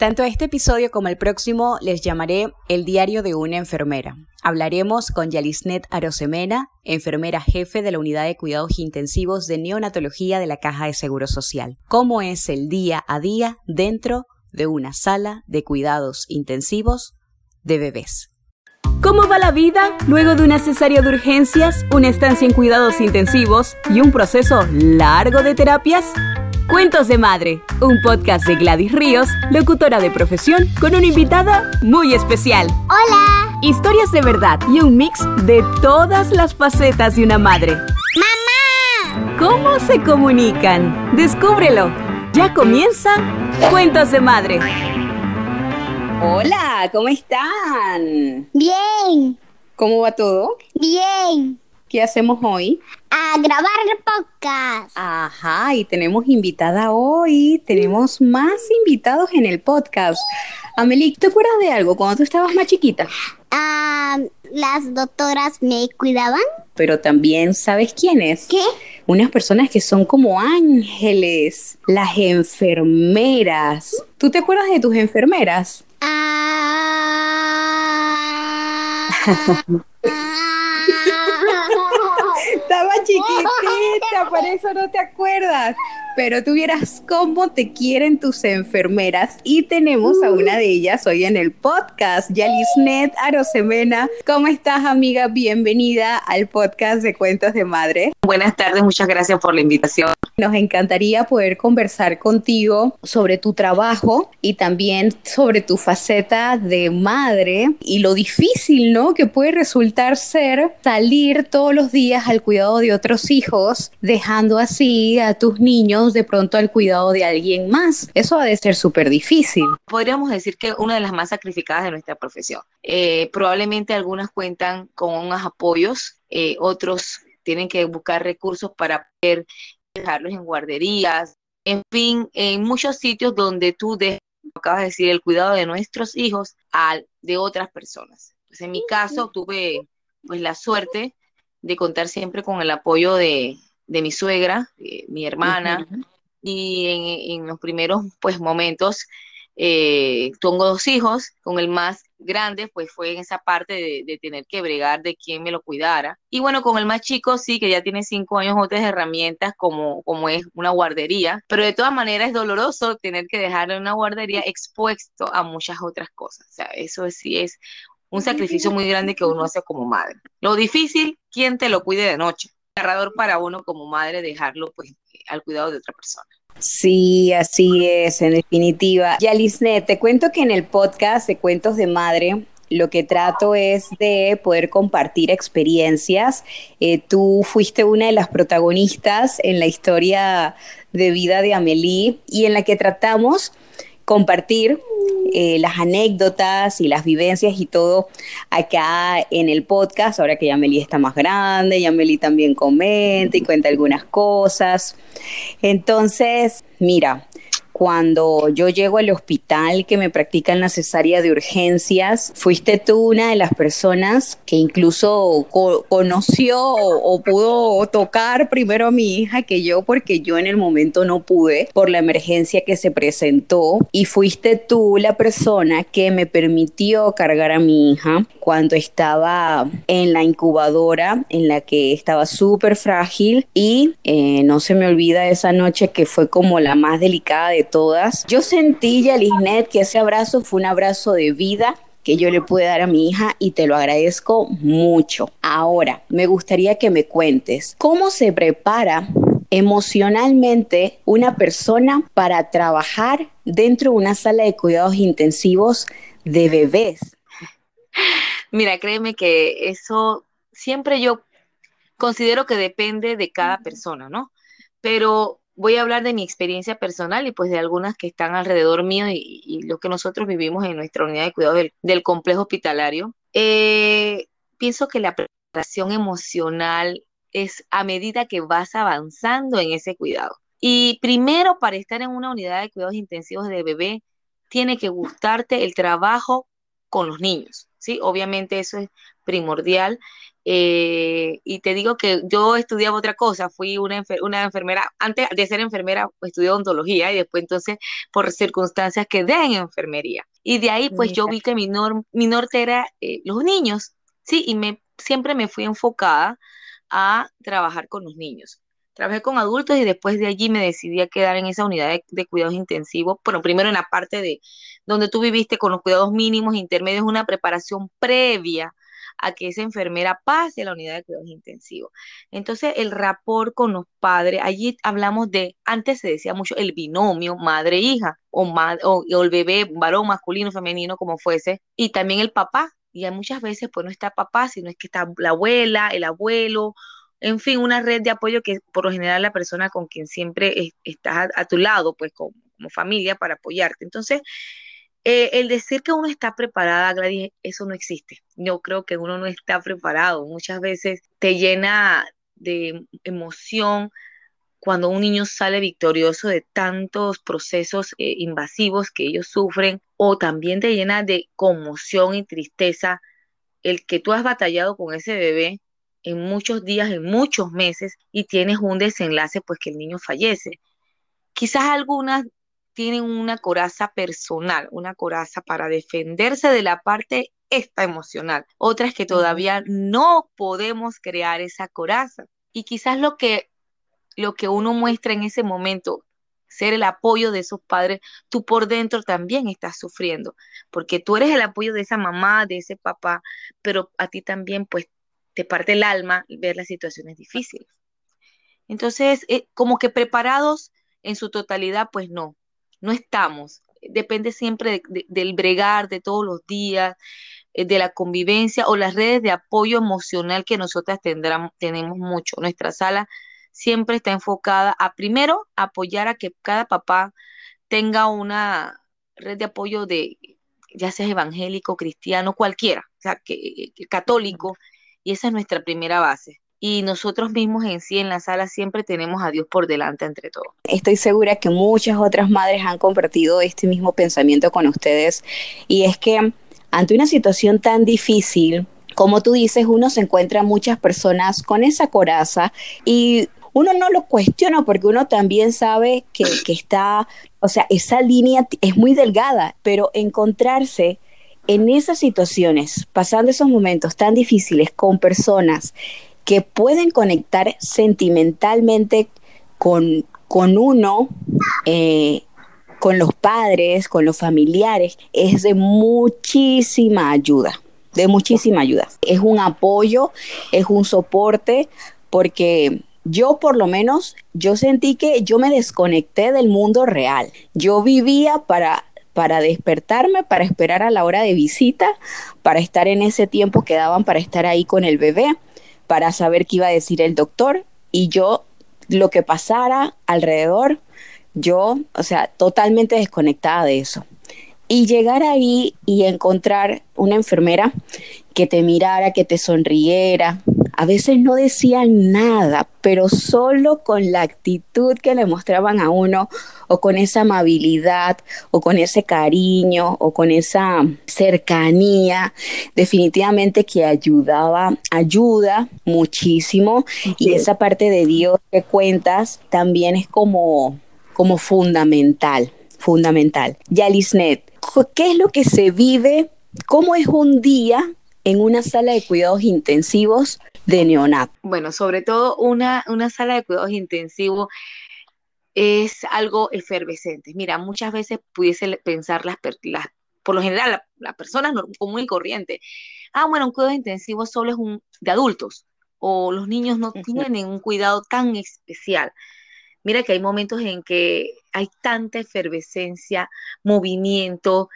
Tanto este episodio como el próximo les llamaré El diario de una enfermera. Hablaremos con Yalisnet Arosemena, enfermera jefe de la Unidad de Cuidados Intensivos de Neonatología de la Caja de Seguro Social. ¿Cómo es el día a día dentro de una sala de cuidados intensivos de bebés? ¿Cómo va la vida luego de una cesárea de urgencias, una estancia en cuidados intensivos y un proceso largo de terapias? Cuentos de Madre, un podcast de Gladys Ríos, locutora de profesión, con una invitada muy especial. Hola. Historias de verdad y un mix de todas las facetas de una madre. ¡Mamá! ¿Cómo se comunican? Descúbrelo. Ya comienza Cuentos de Madre. Hola, ¿cómo están? Bien. ¿Cómo va todo? Bien. ¿Qué hacemos hoy? A grabar podcast. Ajá, y tenemos invitada hoy, tenemos más invitados en el podcast. Amelie, ¿te acuerdas de algo cuando tú estabas más chiquita? Ah, las doctoras me cuidaban. Pero también, ¿sabes quiénes? ¿Qué? Unas personas que son como ángeles, las enfermeras. ¿Tú te acuerdas de tus enfermeras? Ah. Estaba chiquitita, por eso no te acuerdas. Pero tú vieras cómo te quieren tus enfermeras y tenemos a una de ellas hoy en el podcast, Yalisnet Arosemena. ¿Cómo estás, amiga? Bienvenida al podcast de Cuentos de Madre. Buenas tardes, muchas gracias por la invitación. Nos encantaría poder conversar contigo sobre tu trabajo y también sobre tu faceta de madre y lo difícil, ¿no? Que puede resultar ser salir todos los días al cuidado de otros hijos, dejando así a tus niños de pronto al cuidado de alguien más. Eso ha de ser súper difícil. Podríamos decir que una de las más sacrificadas de nuestra profesión. Eh, probablemente algunas cuentan con unos apoyos, eh, otros tienen que buscar recursos para poder dejarlos en guarderías, en fin, en muchos sitios donde tú dejas, acabas de decir, el cuidado de nuestros hijos al de otras personas. Pues en mi caso tuve pues la suerte de contar siempre con el apoyo de, de mi suegra, eh, mi hermana, y en, los primeros pues momentos eh, tengo dos hijos, con el más grande pues fue en esa parte de, tener que bregar de quién me lo cuidara. Y bueno, con el más chico sí, que ya tiene cinco años, otras herramientas como, como es una guardería, pero de todas maneras es doloroso tener que dejarlo en una guardería expuesto a muchas otras cosas. O sea, eso sí es un sacrificio muy grande que uno hace como madre. Lo difícil, ¿quién te lo cuide de noche? agarrador para uno como madre dejarlo pues al cuidado de otra persona. Sí, así es, en definitiva. Yalisnet, te cuento que en el podcast de Cuentos de Madre lo que trato es de poder compartir experiencias. Eh, tú fuiste una de las protagonistas en la historia de vida de Amelie y en la que tratamos compartir eh, las anécdotas y las vivencias y todo acá en el podcast, ahora que Yameli está más grande, Yameli también comenta y cuenta algunas cosas. Entonces, mira, cuando yo llego al hospital que me practican la cesárea de urgencias, fuiste tú una de las personas que incluso conoció o, pudo tocar primero a mi hija que yo, porque yo en el momento no pude por la emergencia que se presentó. Y fuiste tú la persona que me permitió cargar a mi hija cuando estaba en la incubadora, en la que estaba súper frágil. Y eh, no se me olvida esa noche que fue como la más delicada de todas. Yo sentí, Yalisnet, que ese abrazo fue un abrazo de vida que yo le pude dar a mi hija y te lo agradezco mucho. Ahora, me gustaría que me cuentes cómo se prepara emocionalmente una persona para trabajar dentro de una sala de cuidados intensivos de bebés. Mira, créeme que eso siempre yo considero que depende de cada persona, ¿no? Pero voy a hablar de mi experiencia personal y pues de algunas que están alrededor mío y, lo que nosotros vivimos en nuestra unidad de cuidado del, complejo hospitalario. Eh, pienso que la preparación emocional es a medida que vas avanzando en ese cuidado. Y primero, para estar en una unidad de cuidados intensivos de bebé, tiene que gustarte el trabajo con los niños, ¿sí? Obviamente eso es primordial Eh, y te digo que yo estudiaba otra cosa, fui una, una enfermera, antes de ser enfermera estudié odontología y después entonces por circunstancias quedé en enfermería. Y de ahí pues yo vi que mi, mi norte era eh, los niños, ¿sí? Y me, siempre me fui enfocada a trabajar con los niños. Trabajé con adultos y después de allí me decidí a quedar en esa unidad de, cuidados intensivos. Bueno, primero en la parte de donde tú viviste con los cuidados mínimos, intermedios, una preparación previa a que esa enfermera pase a la unidad de cuidados intensivos. Entonces, el rapport con los padres, allí hablamos de, antes se decía mucho el binomio madre-hija, o, o, o, el bebé varón, masculino, femenino, como fuese, y también el papá. Y hay muchas veces, pues no está papá, sino es que está la abuela, el abuelo, en fin, una red de apoyo que por lo general la persona con quien siempre estás a, tu lado, pues como, familia para apoyarte. Entonces, eh, el decir que uno está preparada, Gladys, eso no existe. Yo creo que uno no está preparado. Muchas veces te llena de emoción cuando un niño sale victorioso de tantos procesos eh, invasivos que ellos sufren, o también te llena de conmoción y tristeza el que tú has batallado con ese bebé en muchos días, en muchos meses, y tienes un desenlace, pues que el niño fallece. Quizás algunas tienen una coraza personal, una coraza para defenderse de la parte esta emocional. Otras que todavía no podemos crear esa coraza. Y quizás lo que, lo que uno muestra en ese momento, ser el apoyo de esos padres, tú por dentro también estás sufriendo, porque tú eres el apoyo de esa mamá, de ese papá, pero a ti también pues te parte el alma ver las situaciones difíciles. Entonces, eh, como que preparados en su totalidad, pues no, no estamos. Depende siempre del bregar de todos los días, eh, de la convivencia o las redes de apoyo emocional que nosotras tendrán, tenemos mucho. Nuestra sala siempre está enfocada a primero apoyar a que cada papá tenga una red de apoyo de ya sea evangélico, cristiano, cualquiera, o sea, que, católico, y esa es nuestra primera base. Y nosotros mismos en sí en la sala siempre tenemos a Dios por delante entre todos. Estoy segura que muchas otras madres han compartido este mismo pensamiento con ustedes y es que ante una situación tan difícil, como tú dices, uno se encuentra muchas personas con esa coraza y uno no lo cuestiona porque uno también sabe que, que está, o sea, esa línea es muy delgada, pero encontrarse en esas situaciones, pasando esos momentos tan difíciles con personas que pueden conectar sentimentalmente con, con uno, eh, con los padres, con los familiares, es de muchísima ayuda, de muchísima ayuda. Es un apoyo, es un soporte, porque yo por lo menos, yo sentí que yo me desconecté del mundo real. Yo vivía para para despertarme, para esperar a la hora de visita, para estar en ese tiempo que daban para estar ahí con el bebé, para saber qué iba a decir el doctor y yo lo que pasara alrededor, yo, o sea, totalmente desconectada de eso. Y llegar ahí y encontrar una enfermera que te mirara, que te sonriera, a veces no decían nada, pero solo con la actitud que le mostraban a uno, o con esa amabilidad, o con ese cariño, o con esa cercanía, definitivamente que ayudaba, ayuda muchísimo. Y esa parte de Dios que cuentas también es como, como fundamental, fundamental. Yalisnet, ¿qué es lo que se vive? ¿Cómo es un día en una sala de cuidados intensivos de neonato? Bueno, sobre todo una, una sala de cuidados intensivos es algo efervescente. Mira, muchas veces pudiese pensar las, las por lo general, las la personas común y corriente, ah, bueno, un cuidado intensivo solo es un de adultos o los niños no tienen un cuidado tan especial. Mira que hay momentos en que hay tanta efervescencia, movimiento,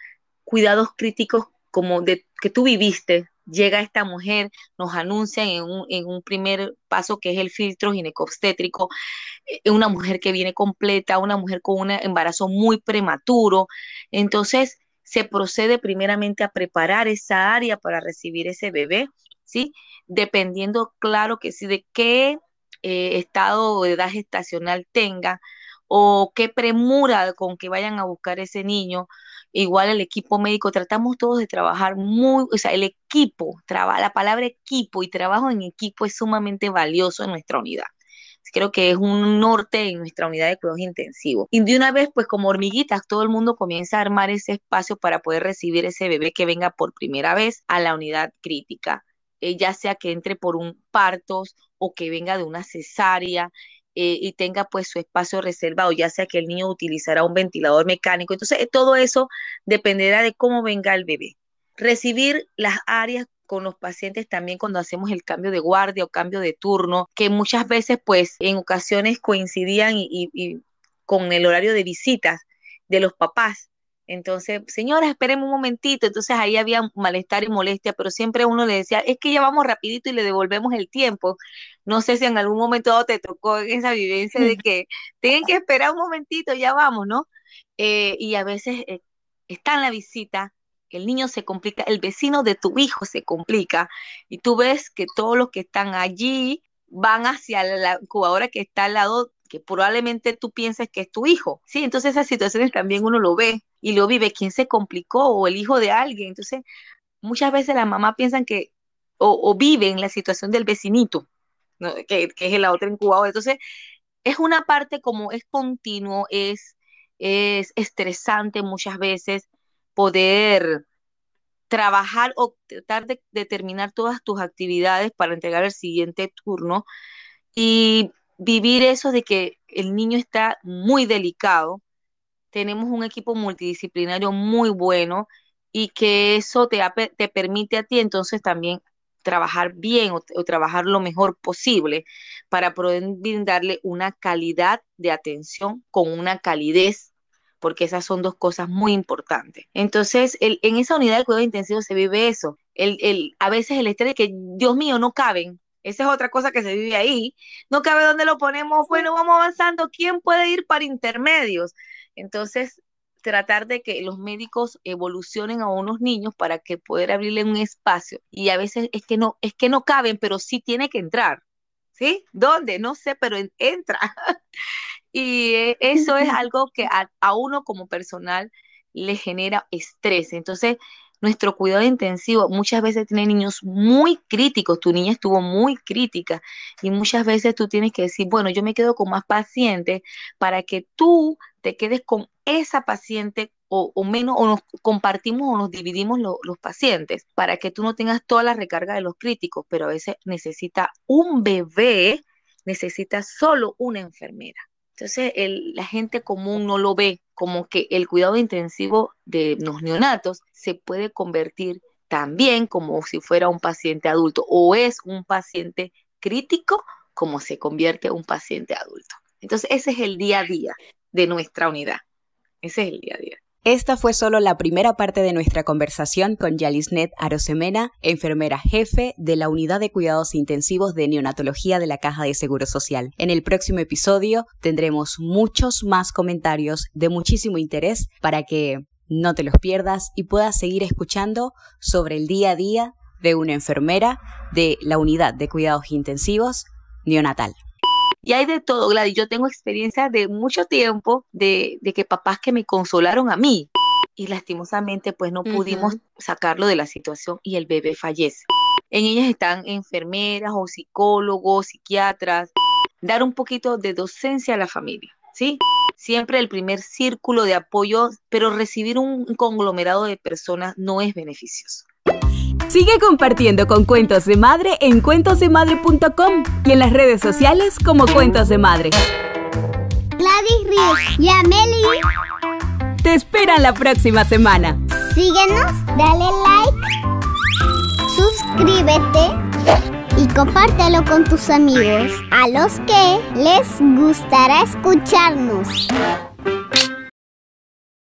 cuidados críticos como de que tú viviste llega esta mujer, nos anuncian en un, en un primer paso que es el filtro ginecobstétrico, eh, una mujer que viene completa, una mujer con un embarazo muy prematuro. Entonces, se procede primeramente a preparar esa área para recibir ese bebé, ¿sí? Dependiendo, claro que sí, de qué eh, estado de edad gestacional tenga o qué premura con que vayan a buscar ese niño igual el equipo médico, tratamos todos de trabajar muy, o sea, el equipo, la palabra equipo y trabajo en equipo es sumamente valioso en nuestra unidad. Creo que es un norte en nuestra unidad de cuidados intensivos. Y de una vez, pues como hormiguitas, todo el mundo comienza a armar ese espacio para poder recibir ese bebé que venga por primera vez a la unidad crítica, eh, ya sea que entre por un partos o que venga de una cesárea. Eh, y tenga pues su espacio reservado, ya sea que el niño utilizará un ventilador mecánico. Entonces, todo eso dependerá de cómo venga el bebé. Recibir las áreas con los pacientes también cuando hacemos el cambio de guardia o cambio de turno, que muchas veces pues en ocasiones coincidían y, con el horario de visitas de los papás. Entonces, señora, espérenme un momentito. Entonces ahí había malestar y molestia, pero siempre uno le decía, es que ya vamos rapidito y le devolvemos el tiempo. No sé si en algún momento te tocó esa vivencia de que tienen que esperar un momentito, ya vamos, ¿no? Eh, y a veces eh, está en la visita, el niño se complica, el vecino de tu hijo se complica y tú ves que todos los que están allí van hacia la incubadora que está al lado que probablemente tú pienses que es tu hijo. Sí, entonces esas situaciones también uno lo ve y lo vive. ¿Quién se complicó? O el hijo de alguien. Entonces, muchas veces las mamás piensan que o, viven la situación del vecinito, que, es la otra incubadora. Entonces, es una parte como es continuo, es, es estresante muchas veces, poder trabajar o tratar de, terminar todas tus actividades para entregar el siguiente turno y vivir eso de que el niño está muy delicado. Tenemos un equipo multidisciplinario muy bueno y que eso te, te permite a ti entonces también trabajar bien o, trabajar lo mejor posible para poder brindarle una calidad de atención con una calidez porque esas son dos cosas muy importantes. Entonces, en esa unidad de cuidado intensivo se vive eso. El, a veces el estrés de que, Dios mío, no caben. Esa es otra cosa que se vive ahí. No cabe dónde lo ponemos. Bueno, vamos avanzando. ¿Quién puede ir para intermedios? Entonces, tratar de que los médicos evolucionen a unos niños para que poder abrirle un espacio. Y a veces es que no, es que no caben, pero sí tiene que entrar. ¿Sí? ¿Dónde? No sé, pero entra. Y eh, eso es algo que a, uno como personal le genera estrés. Entonces, nuestro cuidado intensivo muchas veces tiene niños muy críticos, tu niña estuvo muy crítica y muchas veces tú tienes que decir, bueno, yo me quedo con más pacientes para que tú te quedes con esa paciente o, menos, o nos compartimos o nos dividimos los pacientes para que tú no tengas toda la recarga de los críticos, pero a veces necesita un bebé, necesita solo una enfermera. Entonces, la gente común no lo ve como que el cuidado intensivo de los neonatos se puede convertir también como si fuera un paciente adulto o es un paciente crítico como se convierte un paciente adulto. Entonces, ese es el día a día de nuestra unidad. Ese es el día a día. Esta fue solo la primera parte de nuestra conversación con Yalisnet Arosemena, enfermera jefe de la Unidad de Cuidados Intensivos de Neonatología de la Caja de Seguro Social. En el próximo episodio tendremos muchos más comentarios de muchísimo interés para que no te los pierdas y puedas seguir escuchando sobre el día a día de una enfermera de la Unidad de Cuidados Intensivos neonatal. Y hay de todo, Gladys. Yo tengo experiencia de mucho tiempo de, que papás que me consolaron a mí y lastimosamente pues no pudimos sacarlo de la situación y el bebé fallece. En ellas están enfermeras o psicólogos, psiquiatras, dar un poquito de docencia a la familia, ¿sí? Siempre el primer círculo de apoyo, pero recibir un conglomerado de personas no es beneficioso. Sigue compartiendo con Cuentos de Madre en cuentosdemadre.com y en las redes sociales como Cuentos de Madre. Gladys Ríos y Amelie te esperan la próxima semana. Síguenos, dale like, suscríbete y compártelo con tus amigos a los que les gustará escucharnos.